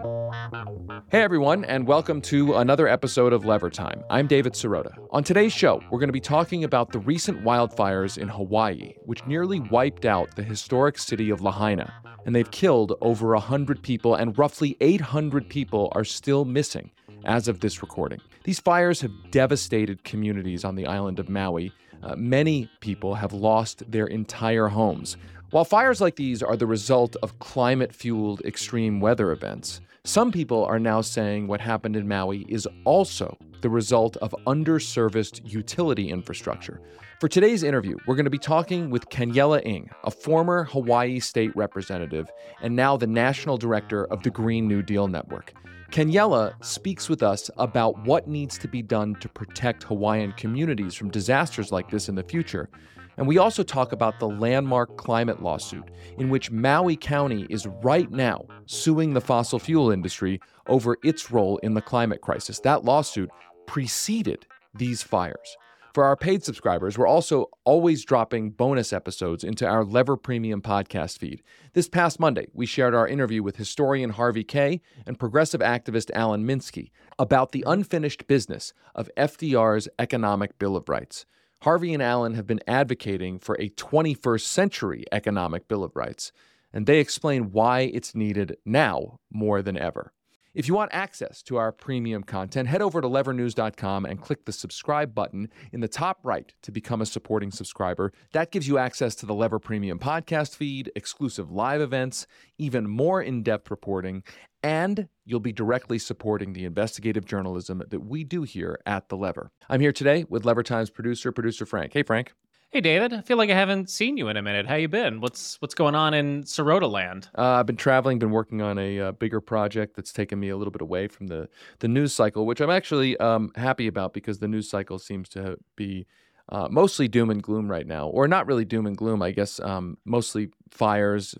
Hey everyone, and welcome to another episode of Lever Time. I'm David Sirota. On today's show, we're going to be talking about the recent wildfires in Hawaii, which nearly wiped out the historic city of Lahaina. And they've killed over 100 people, and roughly 800 people are still missing as of this recording. These fires have devastated communities on the island of Maui. Uh, many people have lost their entire homes. While fires like these are the result of climate fueled extreme weather events, some people are now saying what happened in Maui is also the result of underserviced utility infrastructure. For today's interview, we're going to be talking with Kaniela Ing, a former Hawaii state representative and now the national director of the Green New Deal Network. Kaniela speaks with us about what needs to be done to protect Hawaiian communities from disasters like this in the future and we also talk about the landmark climate lawsuit, in which Maui County is right now suing the fossil fuel industry over its role in the climate crisis. That lawsuit preceded these fires. For our paid subscribers, we're also always dropping bonus episodes into our Lever Premium podcast feed. This past Monday, we shared our interview with historian Harvey Kaye and progressive activist Alan Minsky about the unfinished business of FDR's Economic Bill of Rights. Harvey and Alan have been advocating for a 21st century economic Bill of Rights, and they explain why it's needed now more than ever. If you want access to our premium content, head over to levernews.com and click the subscribe button in the top right to become a supporting subscriber. That gives you access to the Lever Premium podcast feed, exclusive live events, even more in depth reporting, and you'll be directly supporting the investigative journalism that we do here at The Lever. I'm here today with Lever Times producer, producer Frank. Hey, Frank. Hey David, I feel like I haven't seen you in a minute. How you been? What's what's going on in Sirota land? Uh, I've been traveling, been working on a uh, bigger project that's taken me a little bit away from the the news cycle, which I'm actually um, happy about because the news cycle seems to be uh, mostly doom and gloom right now, or not really doom and gloom. I guess um, mostly fires,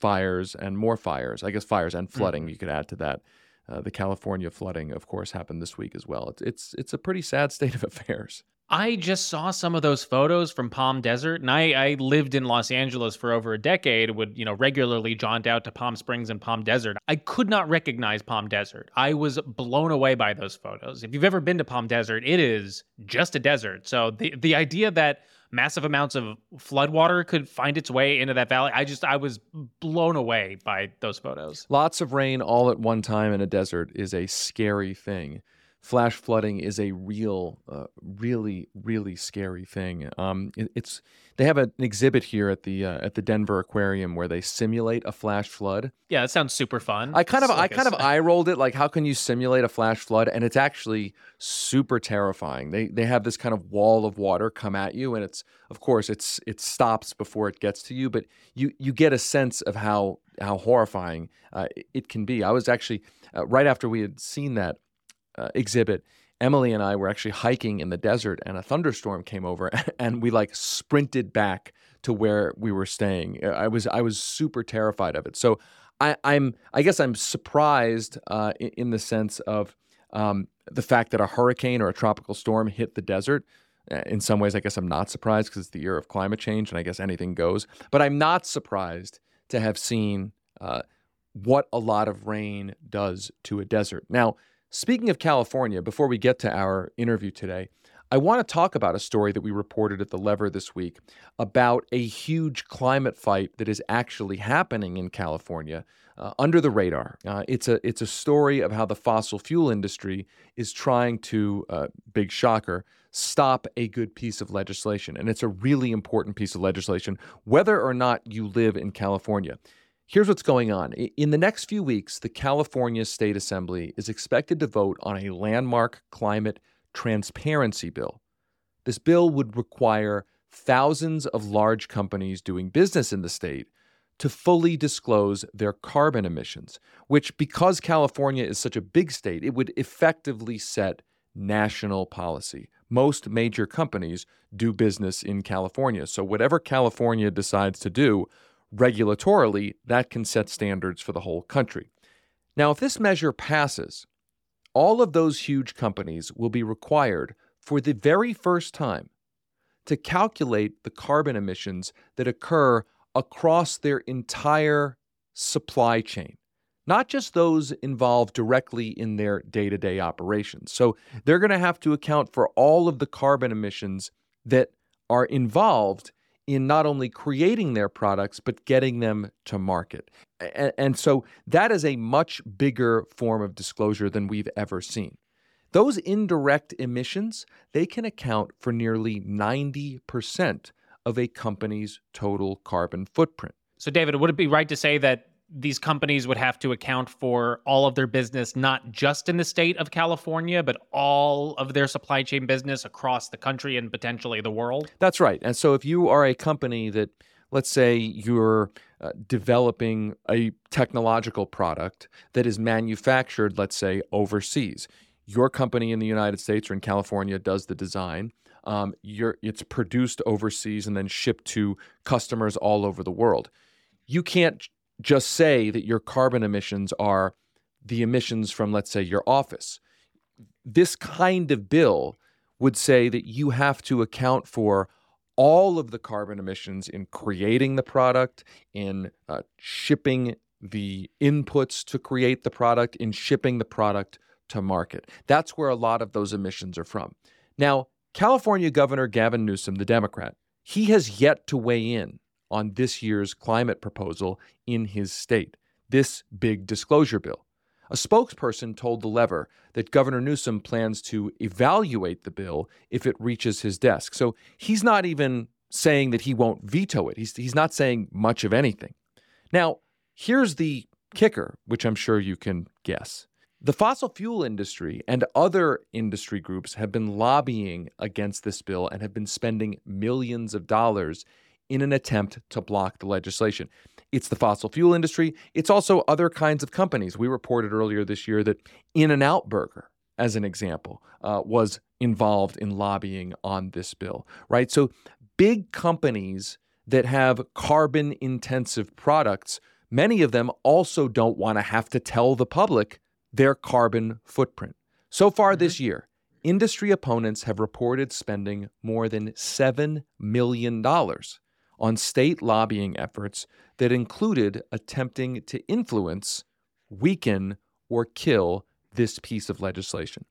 fires, and more fires. I guess fires and flooding. Mm-hmm. You could add to that. Uh, the California flooding, of course, happened this week as well. It's, it's it's a pretty sad state of affairs. I just saw some of those photos from Palm Desert, and I, I lived in Los Angeles for over a decade. Would you know regularly jaunt out to Palm Springs and Palm Desert. I could not recognize Palm Desert. I was blown away by those photos. If you've ever been to Palm Desert, it is just a desert. So the the idea that massive amounts of floodwater could find its way into that valley. I just I was blown away by those photos. Lots of rain all at one time in a desert is a scary thing flash flooding is a real, uh, really, really scary thing. Um, it, it's they have an exhibit here at the uh, at the Denver Aquarium where they simulate a flash flood. Yeah, that sounds super fun. I kind of I kind of eye rolled it like how can you simulate a flash flood and it's actually super terrifying. They they have this kind of wall of water come at you and it's of course it's it stops before it gets to you, but you you get a sense of how how horrifying uh, it can be. I was actually uh, right after we had seen that uh, exhibit, Emily and I were actually hiking in the desert, and a thunderstorm came over, and we like sprinted back to where we were staying. Uh, I was I was super terrified of it. So I, am I guess I'm surprised uh, in, in, the sense of um, the fact that a hurricane or a tropical storm hit the desert. Uh, in some ways, I guess I'm not surprised because it's the year of climate change, and I guess anything goes. But I'm not surprised to have seen uh, what a lot of rain does to a desert. Now Speaking of California, before we get to our interview today, I want to talk about a story that we reported at the Lever this week about a huge climate fight that is actually happening in California uh, under the radar. Uh, it's a it's a story of how the fossil fuel industry is trying to, uh, big shocker, stop a good piece of legislation, and it's a really important piece of legislation, whether or not you live in California. Here's what's going on. In the next few weeks, the California State Assembly is expected to vote on a landmark climate transparency bill. This bill would require thousands of large companies doing business in the state to fully disclose their carbon emissions, which, because California is such a big state, it would effectively set national policy. Most major companies do business in California. So, whatever California decides to do regulatorily, that can set standards for the whole country. Now, if this measure passes, all of those huge companies will be required for the very first time to calculate the carbon emissions that occur across their entire supply chain, not just those involved directly in their day to day operations. So they're going to have to account for all of the carbon emissions that are involved in not only creating their products, but getting them to market. And, and, so that is a much bigger form of disclosure than we've ever seen. Those indirect emissions, they can account for nearly 90% of a company's total carbon footprint. So, David, would it be right to say that these companies would have to account for all of their business, not just in the state of California, but all of their supply chain business across the country and potentially the world? That's right. And so, if you are a company that, let's say, you're uh, developing a technological product that is manufactured, let's say, overseas, your company in the United States or in California does the design. Um, it's produced overseas and then shipped to customers all over the world. You can't just say that your carbon emissions are the emissions from, let's say, your office. This kind of bill would say that you have to account for all of the carbon emissions in creating the product, in uh, shipping the inputs to create the product, in shipping the product to market. That's where a lot of those emissions are from. Now, California Governor Gavin Newsom, the Democrat, he has yet to weigh in on this year's climate proposal in his state, this big disclosure bill. A spokesperson told The Lever that Governor Newsom plans to evaluate the bill if it reaches his desk. So he's not even saying that he won't veto it. He's, he's not saying much of anything. Now, here's the kicker, which I'm sure you can guess. The fossil fuel industry and other industry groups have been lobbying against this bill and have been spending millions of dollars in an attempt to block the legislation. It's the fossil fuel industry, it's also other kinds of companies. We reported earlier this year that In N Out Burger, as an example, uh, was involved in lobbying on this bill, right? So big companies that have carbon intensive products, many of them also don't want to have to tell the public their carbon footprint. So far mm-hmm. this year, industry opponents have reported spending more than $7 million on state lobbying efforts that included attempting to influence, weaken, or kill this piece of legislation.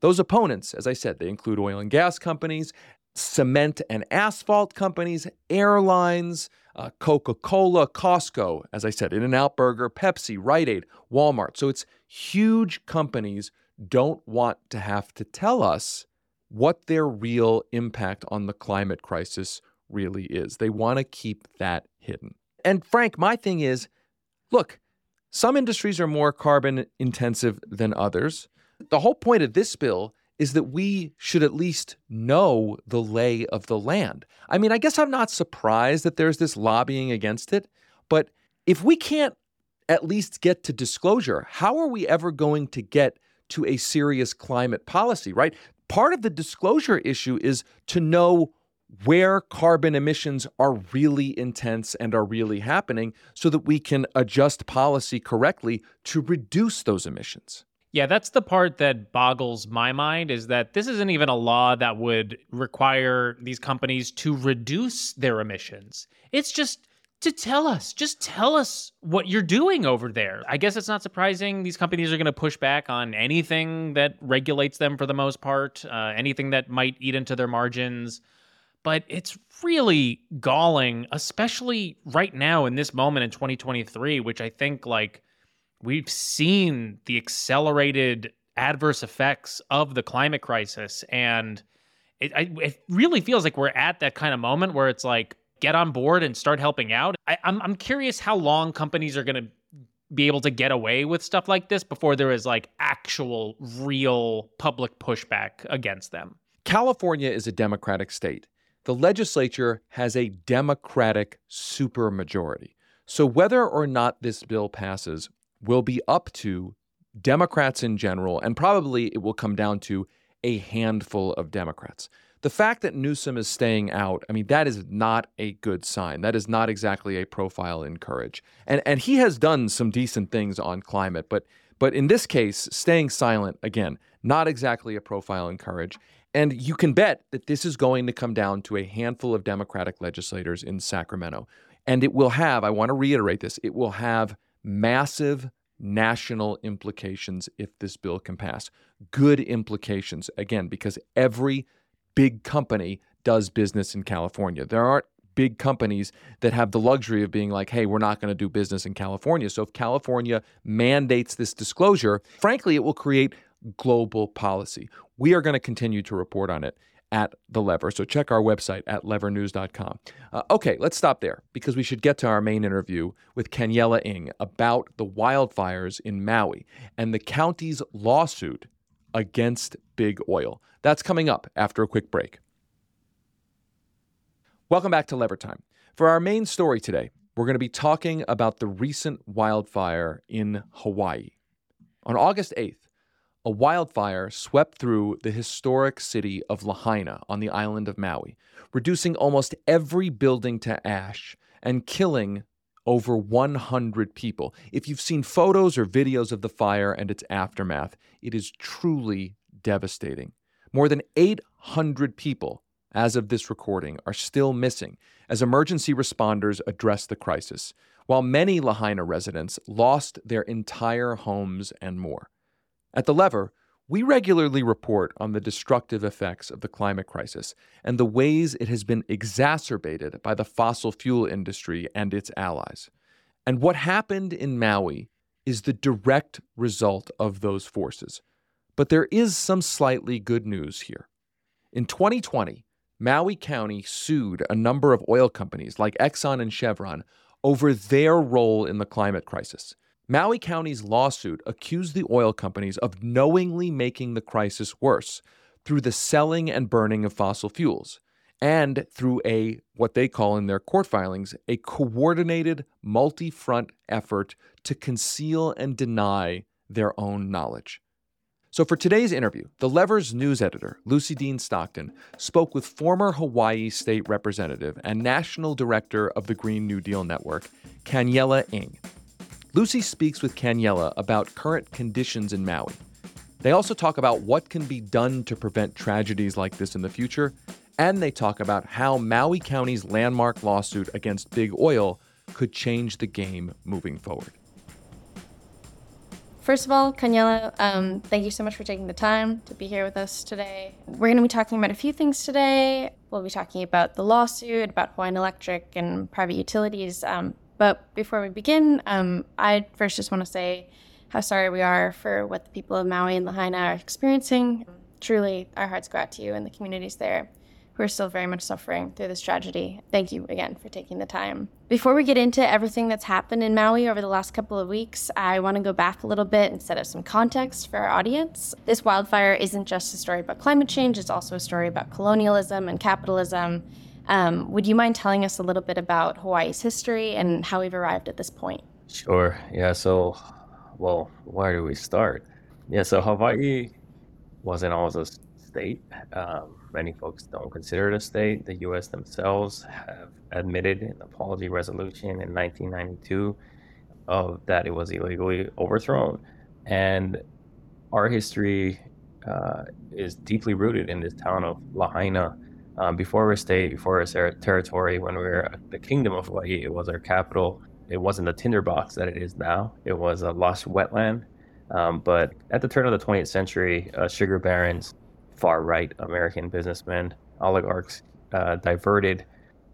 Those opponents, as I said, they include oil and gas companies, cement and asphalt companies, airlines, uh, Coca Cola, Costco, as I said, In N Out Burger, Pepsi, Rite Aid, Walmart. So it's huge companies don't want to have to tell us what their real impact on the climate crisis really is. They want to keep that hidden. And Frank, my thing is look, some industries are more carbon intensive than others. The whole point of this bill is that we should at least know the lay of the land. I mean, I guess I'm not surprised that there's this lobbying against it, but if we can't at least get to disclosure, how are we ever going to get to a serious climate policy, right? Part of the disclosure issue is to know where carbon emissions are really intense and are really happening so that we can adjust policy correctly to reduce those emissions. Yeah, that's the part that boggles my mind is that this isn't even a law that would require these companies to reduce their emissions. It's just to tell us, just tell us what you're doing over there. I guess it's not surprising these companies are going to push back on anything that regulates them for the most part, uh, anything that might eat into their margins. But it's really galling, especially right now in this moment in 2023, which I think like we've seen the accelerated adverse effects of the climate crisis. And it, I, it really feels like we're at that kind of moment where it's like get on board and start helping out. I, I'm, I'm curious how long companies are going to be able to get away with stuff like this before there is like actual real public pushback against them. California is a democratic state the legislature has a democratic supermajority So, whether or not this bill passes will be up to Democrats in general, and probably it will come down to a handful of Democrats. The fact that Newsom is staying out, I mean, that is not a good sign. That is not exactly a profile in courage. And and he has done some decent things on climate, but but in this case, staying silent again, not exactly a profile in courage. And you can bet that this is going to come down to a handful of Democratic legislators in Sacramento. And it will have, I want to reiterate this, it will have massive national implications if this bill can pass. Good implications, again, because every big company does business in California. There aren't big companies that have the luxury of being like, hey, we're not going to do business in California. So if California mandates this disclosure, frankly, it will create global policy. We are going to continue to report on it at The Lever. So check our website at levernews.com. Uh, okay, let's stop there because we should get to our main interview with Kaniela Ing about the wildfires in Maui and the county's lawsuit against big oil. That's coming up after a quick break. Welcome back to Lever Time. For our main story today, we're going to be talking about the recent wildfire in Hawaii. On August 8th, a wildfire swept through the historic city of Lahaina on the island of Maui, reducing almost every building to ash and killing over 100 people. If you've seen photos or videos of the fire and its aftermath, it is truly devastating. More than 800 people, as of this recording, are still missing as emergency responders address the crisis, while many Lahaina residents lost their entire homes and more. At The Lever, we regularly report on the destructive effects of the climate crisis and the ways it has been exacerbated by the fossil fuel industry and its allies. And what happened in Maui is the direct result of those forces. But there is some slightly good news here. In 2020, Maui County sued a number of oil companies like Exxon and Chevron over their role in the climate crisis. Maui County's lawsuit accused the oil companies of knowingly making the crisis worse through the selling and burning of fossil fuels and through a what they call in their court filings a coordinated multi-front effort to conceal and deny their own knowledge. So for today's interview, the Lever's news editor, Lucy Dean Stockton, spoke with former Hawaii state representative and national director of the Green New Deal Network, Kaniela Ing. Lucy speaks with Kaniela about current conditions in Maui. They also talk about what can be done to prevent tragedies like this in the future, and they talk about how Maui County's landmark lawsuit against Big Oil could change the game moving forward. First of all, Kaniela, um, thank you so much for taking the time to be here with us today. We're going to be talking about a few things today. We'll be talking about the lawsuit, about Hawaiian Electric and private utilities, um, but before we begin, um, I first just want to say how sorry we are for what the people of Maui and Lahaina are experiencing. Truly, our hearts go out to you and the communities there who are still very much suffering through this tragedy. Thank you again for taking the time. Before we get into everything that's happened in Maui over the last couple of weeks, I want to go back a little bit and set up some context for our audience. This wildfire isn't just a story about climate change, it's also a story about colonialism and capitalism um, would you mind telling us a little bit about Hawaii's history and how we've arrived at this point? Sure. Yeah. So, well, where do we start? Yeah. So Hawaii wasn't always a state. Um, many folks don't consider it a state. The U.S. themselves have admitted in the Apology Resolution in 1992 of that it was illegally overthrown, and our history uh, is deeply rooted in this town of Lahaina um, before our state, before our territory, when we were the Kingdom of Hawaii, it was our capital. It wasn't the tinderbox that it is now. It was a lush wetland. Um, but at the turn of the 20th century, uh, sugar barons, far right American businessmen, oligarchs uh, diverted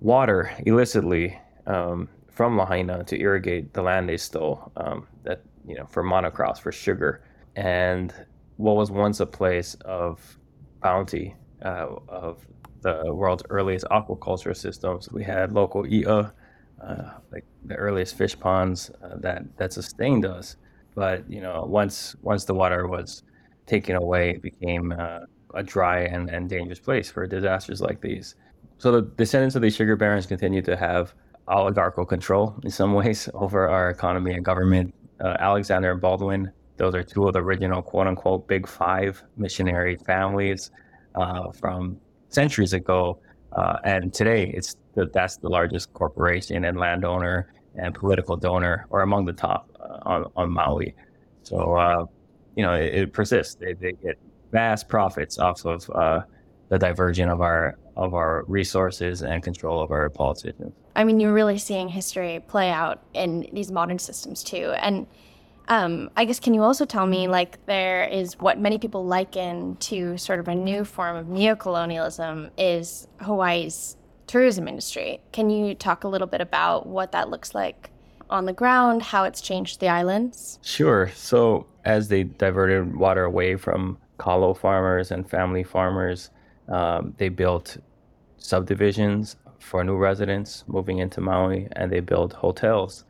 water illicitly um, from Lahaina to irrigate the land they stole. Um, that you know for monocrops for sugar, and what was once a place of bounty uh, of the world's earliest aquaculture systems. We had local i'a, uh, like the earliest fish ponds uh, that that sustained us. But you know, once once the water was taken away, it became uh, a dry and, and dangerous place for disasters like these. So the descendants of these sugar barons continue to have oligarchical control in some ways over our economy and government. Uh, Alexander and Baldwin, those are two of the original quote unquote big five missionary families uh, from centuries ago. Uh, and today, it's the, that's the largest corporation and landowner and political donor, or among the top uh, on, on Maui. So, uh, you know, it, it persists. They, they, get vast profits off of uh, the diversion of our of our resources and control of our politicians. I mean, you're really seeing history play out in these modern systems too, and um, I guess can you also tell me like there is what many people liken to sort of a new form of neocolonialism is Hawaii's tourism industry. Can you talk a little bit about what that looks like on the ground, how it's changed the islands? Sure. So as they diverted water away from kalo farmers and family farmers, um, they built subdivisions for new residents moving into Maui, and they built hotels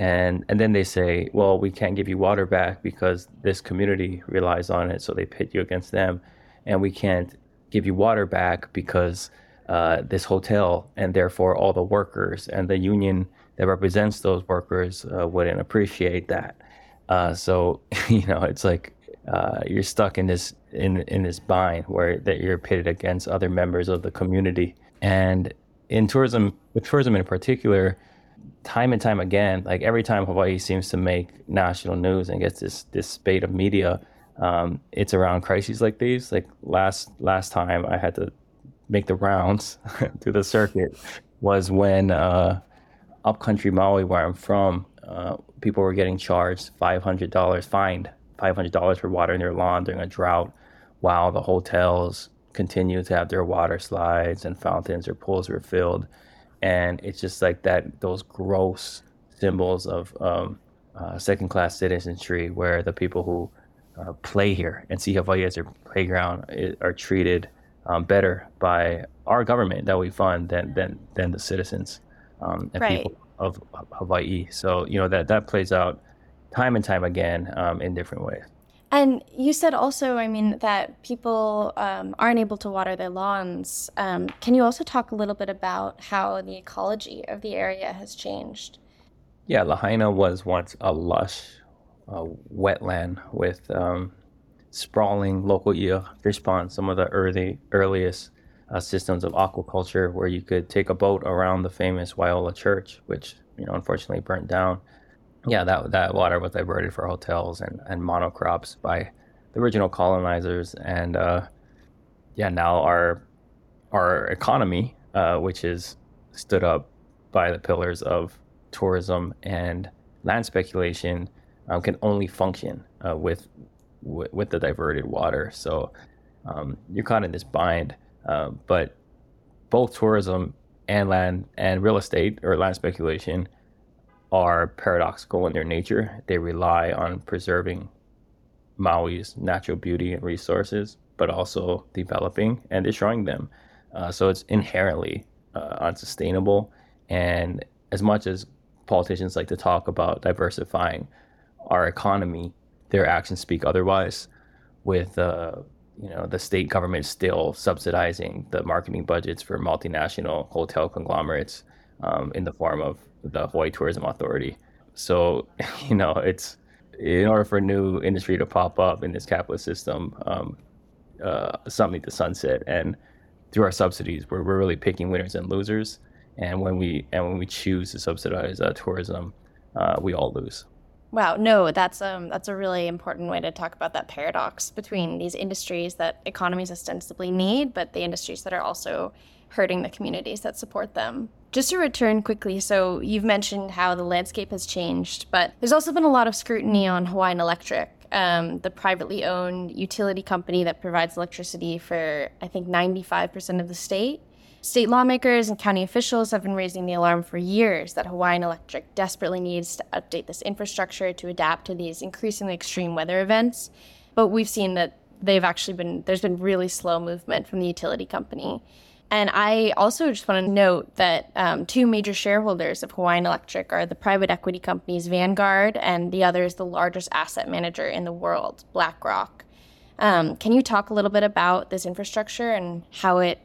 and and then they say, well, we can't give you water back because this community relies on it, so they pit you against them, and we can't give you water back because uh, this hotel and therefore all the workers and the union that represents those workers uh, wouldn't appreciate that. Uh, so you know, it's like uh, you're stuck in this in in this bind where that you're pitted against other members of the community, and in tourism, with tourism in particular time and time again, like every time Hawaii seems to make national news and gets this this spate of media, um, it's around crises like these. Like last last time I had to make the rounds to the circuit was when uh, upcountry Maui, where I'm from, uh, people were getting charged five hundred dollars fined five hundred dollars for watering their lawn during a drought, while the hotels continue to have their water slides and fountains or pools were filled and it's just like that those gross symbols of um, uh, second class citizenry where the people who uh, play here and see Hawaii as their playground are treated um, better by our government that we fund than than, than the citizens um, and right. people of Hawaii. So you know that that plays out time and time again um, in different ways. And you said also, I mean, that people um, aren't able to water their lawns. Um, can you also talk a little bit about how the ecology of the area has changed? Yeah, Lahaina was once a lush uh, wetland with um, sprawling local fish ponds, some of the early earliest uh, systems of aquaculture where you could take a boat around the famous Waiola Church, which you know unfortunately burnt down yeah, that that water was diverted for hotels and, and monocrops by the original colonizers, and uh, yeah, now our our economy, uh, which is stood up by the pillars of tourism and land speculation, um, can only function uh, with, with, with the diverted water. So um, you're caught in this bind. Uh, but both tourism and land and real estate or land speculation are paradoxical in their nature. They rely on preserving Maui's natural beauty and resources, but also developing and destroying them. Uh, so it's inherently uh, unsustainable. And as much as politicians like to talk about diversifying our economy, their actions speak otherwise. With uh, you know the state government still subsidizing the marketing budgets for multinational hotel conglomerates um, in the form of the Hawaii Tourism Authority. So, you know, it's in order for a new industry to pop up in this capitalist system, um, uh, something to sunset. And through our subsidies, we're, we're really picking winners and losers. And when we and when we choose to subsidize uh, tourism, uh, we all lose. Wow, no, that's um that's a really important way to talk about that paradox between these industries that economies ostensibly need, but the industries that are also hurting the communities that support them. Just to return quickly, so you've mentioned how the landscape has changed, but there's also been a lot of scrutiny on Hawaiian Electric, um, the privately owned utility company that provides electricity for, I think, 95% of the state. State lawmakers and county officials have been raising the alarm for years that Hawaiian Electric desperately needs to update this infrastructure to adapt to these increasingly extreme weather events. But we've seen that they've actually been, there's been really slow movement from the utility company. And I also just want to note that um, two major shareholders of Hawaiian Electric are the private equity companies Vanguard, and the other is the largest asset manager in the world, BlackRock. Um, can you talk a little bit about this infrastructure and how it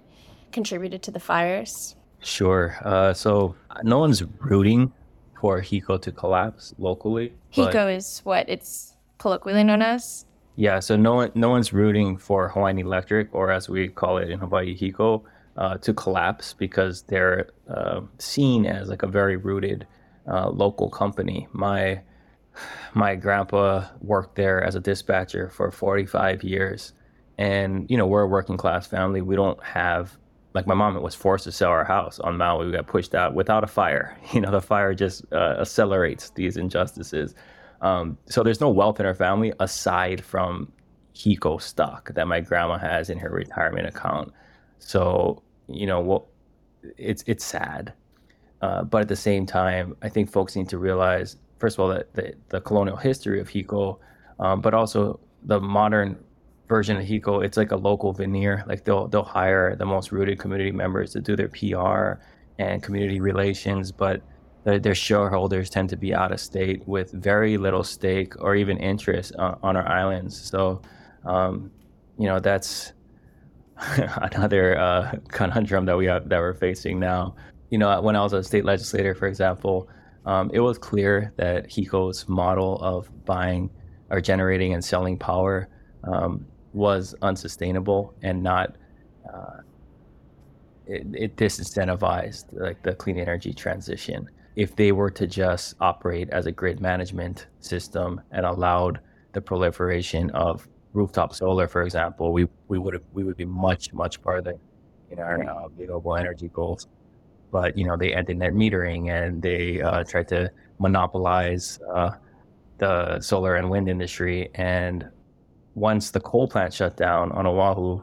contributed to the fires? Sure. Uh, so no one's rooting for HECO to collapse locally. HECO is what it's colloquially known as. Yeah, so no one, no one's rooting for Hawaiian Electric, or as we call it in Hawaii, HECO, uh, to collapse because they're uh, seen as like a very rooted uh, local company. My my grandpa worked there as a dispatcher for 45 years, and you know we're a working class family. We don't have like my mom was forced to sell our house on Maui. We got pushed out without a fire. You know, the fire just uh, accelerates these injustices. Um, so there's no wealth in our family aside from HECO stock that my grandma has in her retirement account. So you know, well, it's it's sad, uh, but at the same time, I think folks need to realize, first of all, that the, the colonial history of HECO, um, but also the modern version of HECO, it's like a local veneer. Like they'll they'll hire the most rooted community members to do their PR and community relations, but their, their shareholders tend to be out of state with very little stake or even interest on, on our islands. So, um, you know, that's another uh, conundrum that we have that we're facing now. You know, when I was a state legislator, for example, um, it was clear that HECO's model of buying or generating and selling power um, was unsustainable and not uh, it, it disincentivized like the clean energy transition if they were to just operate as a grid management system and allowed the proliferation of rooftop solar for example we we would have we would be much much farther in our uh, renewable energy goals. But you know they ended net metering and they uh, tried to monopolize uh, the solar and wind industry. And once the coal plant shut down on Oahu,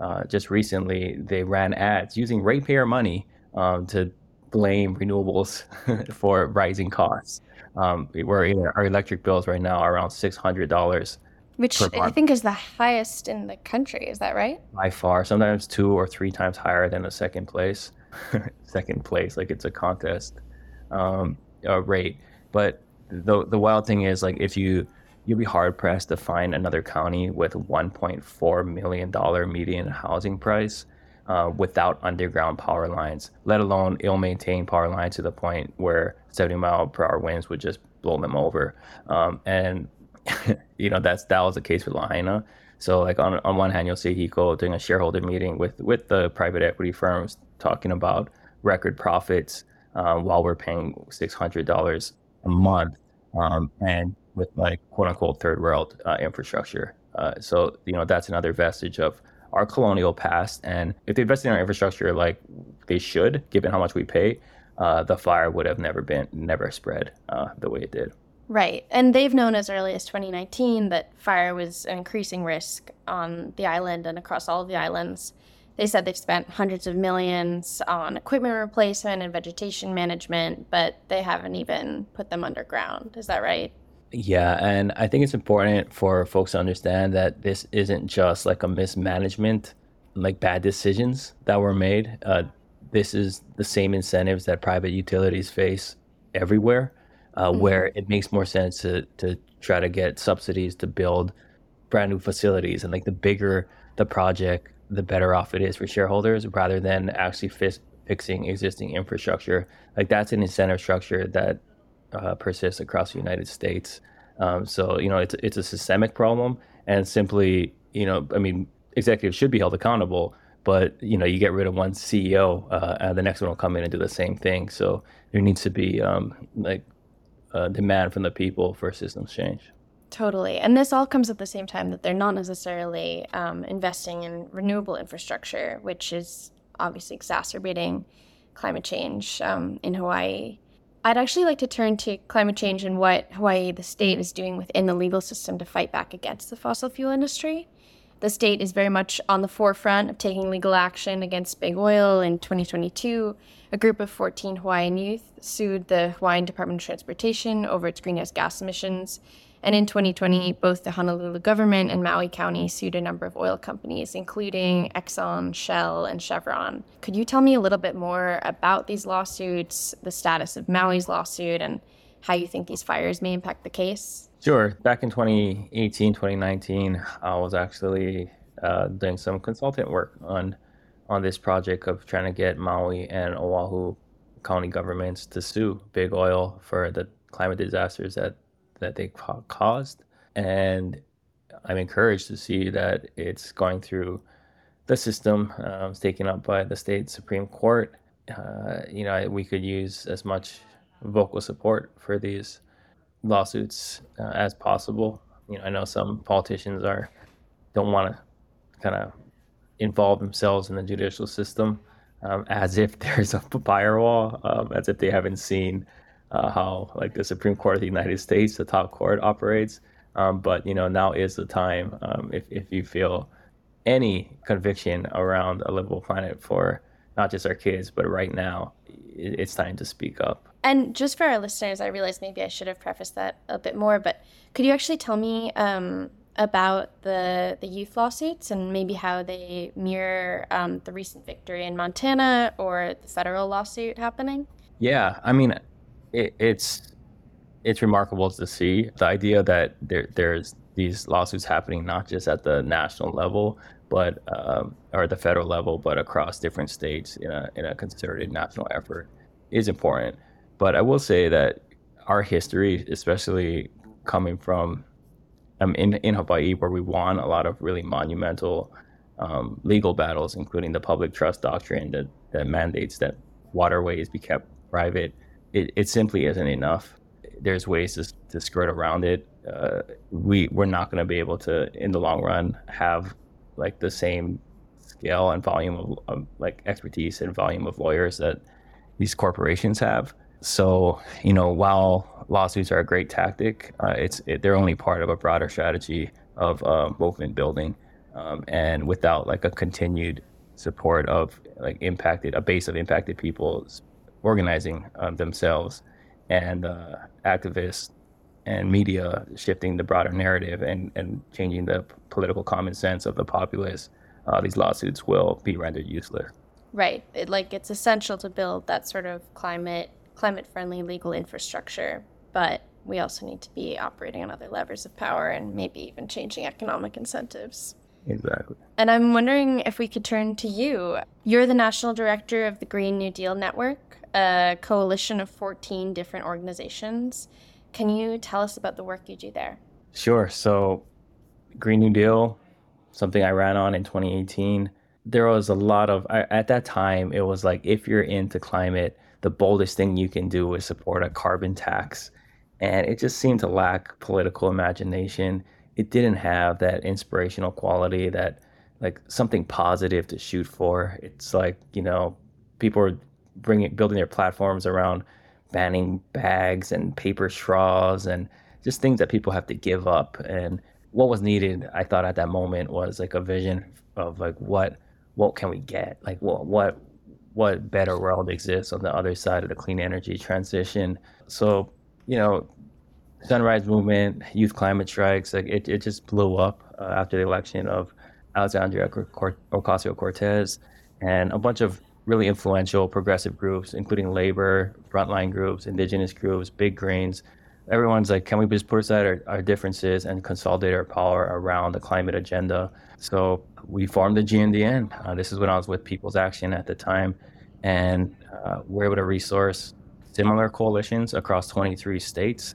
uh, just recently, they ran ads using ratepayer money um, to blame renewables for rising costs. Um, where our electric bills right now are around six hundred dollars, which I think is the highest in the country. Is that right? By far, sometimes two or three times higher than the second place. second place, like it's a contest um, rate. But the the wild thing is, like, if you you'll be hard pressed to find another county with 1.4 million dollar median housing price uh, without underground power lines, let alone ill-maintained power lines to the point where 70 mile per hour winds would just blow them over. Um, and you know that's that was the case with Lahaina. So like on on one hand, you'll see HECO doing a shareholder meeting with with the private equity firms talking about record profits um, while we're paying six hundred dollars a month, um, and with like quote unquote third world uh, infrastructure. Uh, so you know that's another vestige of our colonial past. And if they invested in our infrastructure like they should, given how much we pay, uh, the fire would have never been never spread uh, the way it did. Right, and they've known as early as 2019 that fire was an increasing risk on the island and across all of the islands. They said they've spent hundreds of millions on equipment replacement and vegetation management, but they haven't even put them underground. Is that right? Yeah, and I think it's important for folks to understand that this isn't just like a mismanagement, like bad decisions that were made. Uh, this is the same incentives that private utilities face everywhere, uh, mm-hmm. where it makes more sense to to try to get subsidies to build brand new facilities, and like the bigger the project, the better off it is for shareholders, rather than actually fi- fixing existing infrastructure. Like that's an incentive structure that uh, persists across the United States. Um, so you know, it's it's a systemic problem, and simply, you know, I mean, executives should be held accountable. But you know, you get rid of one CEO, uh, and the next one will come in and do the same thing. So there needs to be um, like a demand from the people for systems change. Totally. And this all comes at the same time that they're not necessarily um, investing in renewable infrastructure, which is obviously exacerbating climate change um, in Hawaii. I'd actually like to turn to climate change and what Hawaii, the state, is doing within the legal system to fight back against the fossil fuel industry. The state is very much on the forefront of taking legal action against big oil. In 2022, a group of 14 Hawaiian youth sued the Hawaiian Department of Transportation over its greenhouse gas emissions and in 2020, both the Honolulu government and Maui County sued a number of oil companies, including Exxon, Shell, and Chevron. Could you tell me a little bit more about these lawsuits, the status of Maui's lawsuit, and how you think these fires may impact the case? Sure. Back in 2018, 2019, I was actually uh, doing some consultant work on on this project of trying to get Maui and Oahu county governments to sue big oil for the climate disasters that that they caused and i'm encouraged to see that it's going through the system um, it's taken up by the state supreme court uh, you know we could use as much vocal support for these lawsuits uh, as possible you know i know some politicians are don't want to kind of involve themselves in the judicial system um, as if there's a firewall, um, as if they haven't seen uh, how like the Supreme Court of the United States, the top court, operates. Um, but you know now is the time um, if if you feel any conviction around a livable planet for not just our kids, but right now, it's time to speak up. And just for our listeners, I realize maybe I should have prefaced that a bit more, but could you actually tell me um, about the the youth lawsuits and maybe how they mirror um, the recent victory in Montana or the federal lawsuit happening? Yeah, I mean, it, it's it's remarkable to see the idea that there there's these lawsuits happening not just at the national level, but um, or the federal level, but across different states in a in a concerted national effort is important. But I will say that our history, especially coming from um, in in Hawaii, where we won a lot of really monumental um, legal battles, including the public trust doctrine that, that mandates that waterways be kept private. It, it simply isn't enough. There's ways to, to skirt around it. Uh, we we're not going to be able to, in the long run, have like the same scale and volume of, of like expertise and volume of lawyers that these corporations have. So, you know, while lawsuits are a great tactic, uh, it's it, they're only part of a broader strategy of uh, movement building, um, and without like a continued support of like impacted a base of impacted people organizing um, themselves and uh, activists and media shifting the broader narrative and, and changing the political common sense of the populace, uh, these lawsuits will be rendered useless. Right. It, like it's essential to build that sort of climate climate friendly legal infrastructure, but we also need to be operating on other levers of power and maybe even changing economic incentives. Exactly. And I'm wondering if we could turn to you. You're the national director of the Green New Deal Network, a coalition of 14 different organizations. Can you tell us about the work you do there? Sure. So, Green New Deal, something I ran on in 2018. There was a lot of, at that time, it was like if you're into climate, the boldest thing you can do is support a carbon tax. And it just seemed to lack political imagination. It didn't have that inspirational quality, that like something positive to shoot for. It's like, you know, people are bringing, building their platforms around banning bags and paper straws and just things that people have to give up. And what was needed, I thought at that moment was like a vision of like what what can we get? Like what what what better world exists on the other side of the clean energy transition. So, you know, Sunrise Movement, youth climate strikes, like it, it just blew up uh, after the election of Alexandria Ocasio Cortez and a bunch of really influential progressive groups, including labor, frontline groups, indigenous groups, big greens. Everyone's like, can we just put aside our, our differences and consolidate our power around the climate agenda? So we formed the GNDN. Uh, this is when I was with People's Action at the time, and uh, we're able to resource similar coalitions across 23 states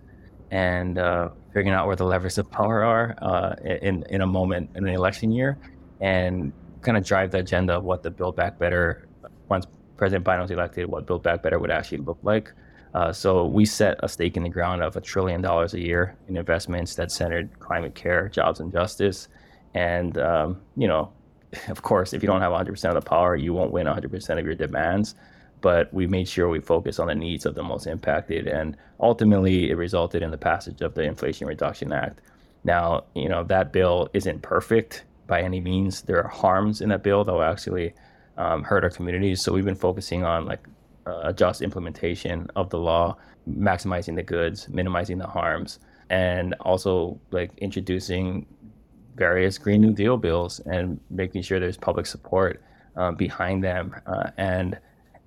and uh, figuring out where the levers of power are uh, in in a moment in an election year, and kind of drive the agenda of what the Build Back Better once President Biden was elected, what Build Back Better would actually look like. Uh, so we set a stake in the ground of a trillion dollars a year in investments that centered climate care, jobs, and justice. And, um, you know, of course, if you don't have 100% of the power, you won't win 100% of your demands. But we made sure we focus on the needs of the most impacted. And ultimately, it resulted in the passage of the Inflation Reduction Act. Now, you know, that bill isn't perfect by any means. There are harms in that bill that will actually um, hurt our communities. So we've been focusing on like a just implementation of the law, maximizing the goods, minimizing the harms, and also like introducing various Green New Deal bills and making sure there's public support um, behind them. Uh, and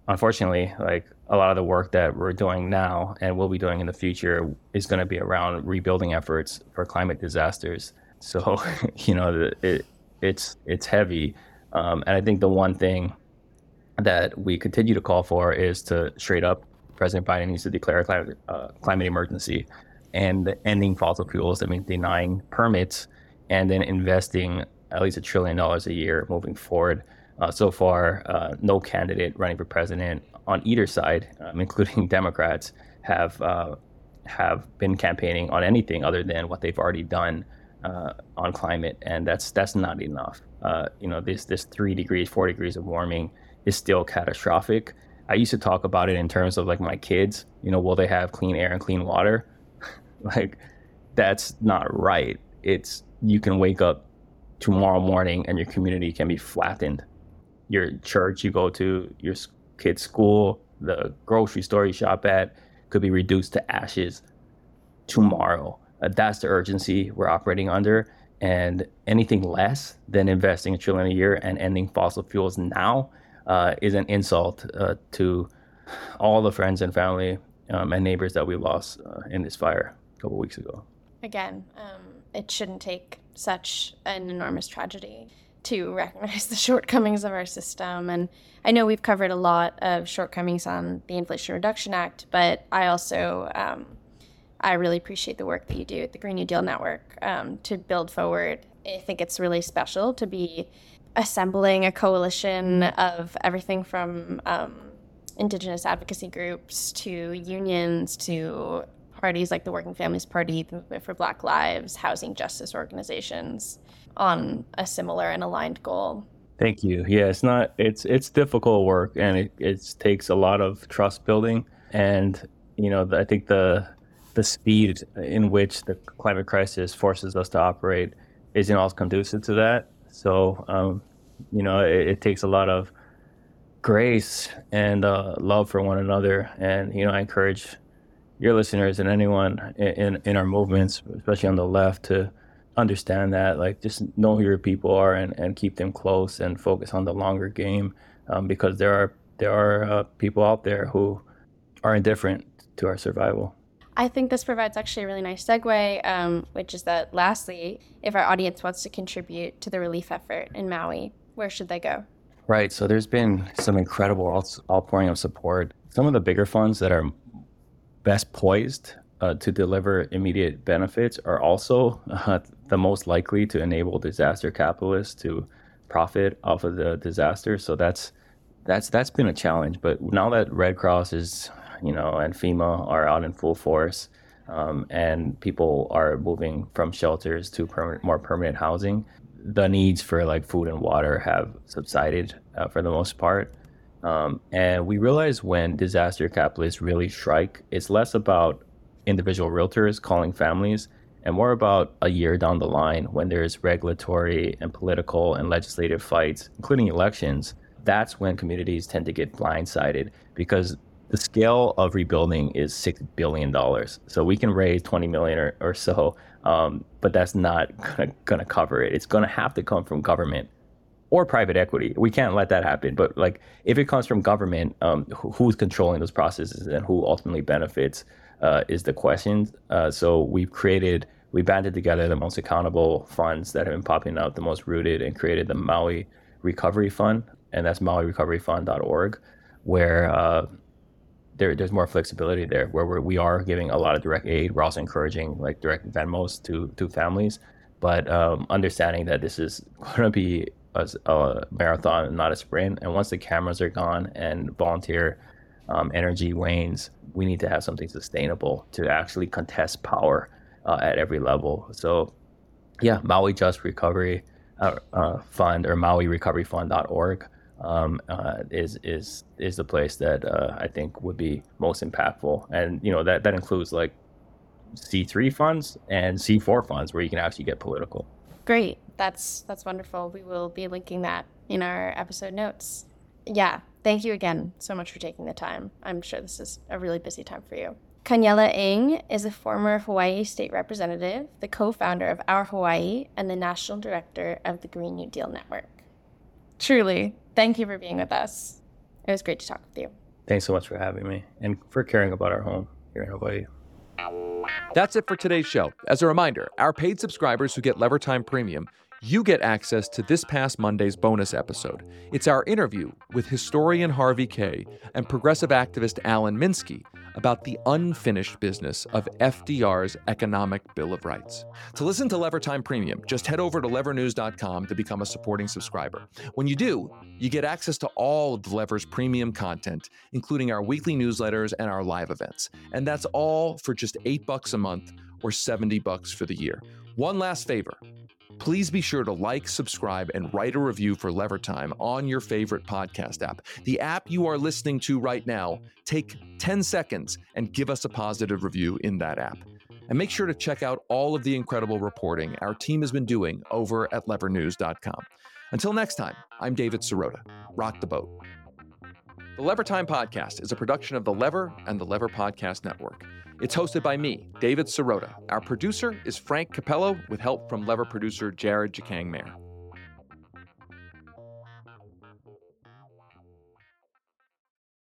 unfortunately, like a lot of the work that we're doing now and will be doing in the future is going to be around rebuilding efforts for climate disasters. So, you know, it, it's it's heavy, Um, and I think the one thing that we continue to call for is to straight up, President Biden needs to declare a climate, uh, climate emergency and ending fossil fuels. I mean, denying permits and then investing at least a trillion dollars a year moving forward. Uh, so far, uh, no candidate running for president on either side, um, including Democrats, have uh, have been campaigning on anything other than what they've already done uh, on climate, and that's that's not enough. Uh, you know, this this three degrees, four degrees of warming is still catastrophic. I used to talk about it in terms of like my kids. You know, will they have clean air and clean water? like, that's not right. It's you can wake up tomorrow morning and your community can be flattened. Your church you go to, your kid's school, the grocery store you shop at could be reduced to ashes tomorrow. Uh, that's the urgency we're operating under. And anything less than investing a trillion a year and ending fossil fuels now uh, is an insult uh, to all the friends and family um, and neighbors that we lost uh, in this fire a couple weeks ago. Again, um, it shouldn't take such an enormous tragedy to recognize the shortcomings of our system. And I know we've covered a lot of shortcomings on the Inflation Reduction Act, but I also um, I really appreciate the work that you do at the Green New Deal Network um, to build forward. I think it's really special to be assembling a coalition of everything from um, Indigenous advocacy groups to unions to parties like the Working Families Party, the Movement for Black Lives, housing justice organizations on a similar and aligned goal. Thank you. Yeah, it's not it's it's difficult work and it it takes a lot of trust building and you know I think the the speed in which the climate crisis forces us to operate isn't always conducive to that. So um, you know it, it, takes a lot of grace and uh, love for one another and you know I encourage your listeners and anyone in, in our movements, especially on the left, to understand that like just know who your people are and, and keep them close and focus on the longer game um, because there are there are uh, people out there who are indifferent to our survival. I think this provides actually a really nice segue, um, which is that lastly, if our audience wants to contribute to the relief effort in Maui, where should they go? Right. So there's been some incredible outpouring of support. Some of the bigger funds that are best poised uh, to deliver immediate benefits are also uh, the most likely to enable disaster capitalists to profit off of the disaster. So that's that's that's been a challenge. But now that Red Cross is, you know, and FEMA are out in full force, um, and people are moving from shelters to more permanent housing, the needs for like food and water have subsided uh, for the most part. Um, and we realize when disaster capitalists really strike, it's less about individual realtors calling families and more about a year down the line when there's regulatory and political and legislative fights, including elections. That's when communities tend to get blindsided because the scale of rebuilding is six billion dollars. So we can raise twenty million or, or so, um, but that's not gonna, gonna cover it. It's gonna have to come from government or private equity. We can't let that happen. But like, if it comes from government, um, who's controlling those processes and who ultimately benefits uh, is the question. Uh, so we've created, we banded together the most accountable funds that have been popping out, the most rooted, and created the Maui Recovery Fund, and that's MauiRecoveryFund.org, where uh, there, there's more flexibility there, where we're, we are giving a lot of direct aid. We're also encouraging like direct Venmos to to families, but um, understanding that this is going to be a, a marathon, not a sprint. And once the cameras are gone and volunteer um, energy wanes, we need to have something sustainable to actually contest power uh, at every level. So, yeah, Maui Just Recovery uh, uh, Fund or MauiRecoveryFund.org um, uh, is is is the place that uh, I think would be most impactful, and you know that that includes like C three funds and C four funds where you can actually get political. Great. That's that's wonderful. We will be linking that in our episode notes. Yeah, thank you again so much for taking the time. I'm sure this is a really busy time for you. Kaniela Ing is a former Hawaii state representative, the co-founder of Our Hawaii, and the national director of the Green New Deal Network. Truly, thank you for being with us. It was great to talk with you. Thanks so much for having me and for caring about our home here in Hawaii. That's it for today's show. As a reminder, our paid subscribers who get Lever Time Premium you get access to this past Monday's bonus episode. It's our interview with historian Harvey Kaye and progressive activist Alan Minsky about the unfinished business of FDR's Economic Bill of Rights. To listen to Lever Time Premium, just head over to levernews.com to become a supporting subscriber. When you do, you get access to all of the Lever's premium content, including our weekly newsletters and our live events. And that's all for just 8 bucks a month or 70 bucks for the year. One last favor. Please be sure to like, subscribe, and write a review for Lever Time on your favorite podcast app. The app you are listening to right now, take 10 seconds and give us a positive review in that app. And make sure to check out all of the incredible reporting our team has been doing over at levernews.com. Until next time, I'm David Sirota. Rock the boat. The Lever Time Podcast is a production of The Lever and the Lever Podcast Network. It's hosted by me, David Sirota. Our producer is Frank Capello, with help from Lever producer Jared Jacang Maher.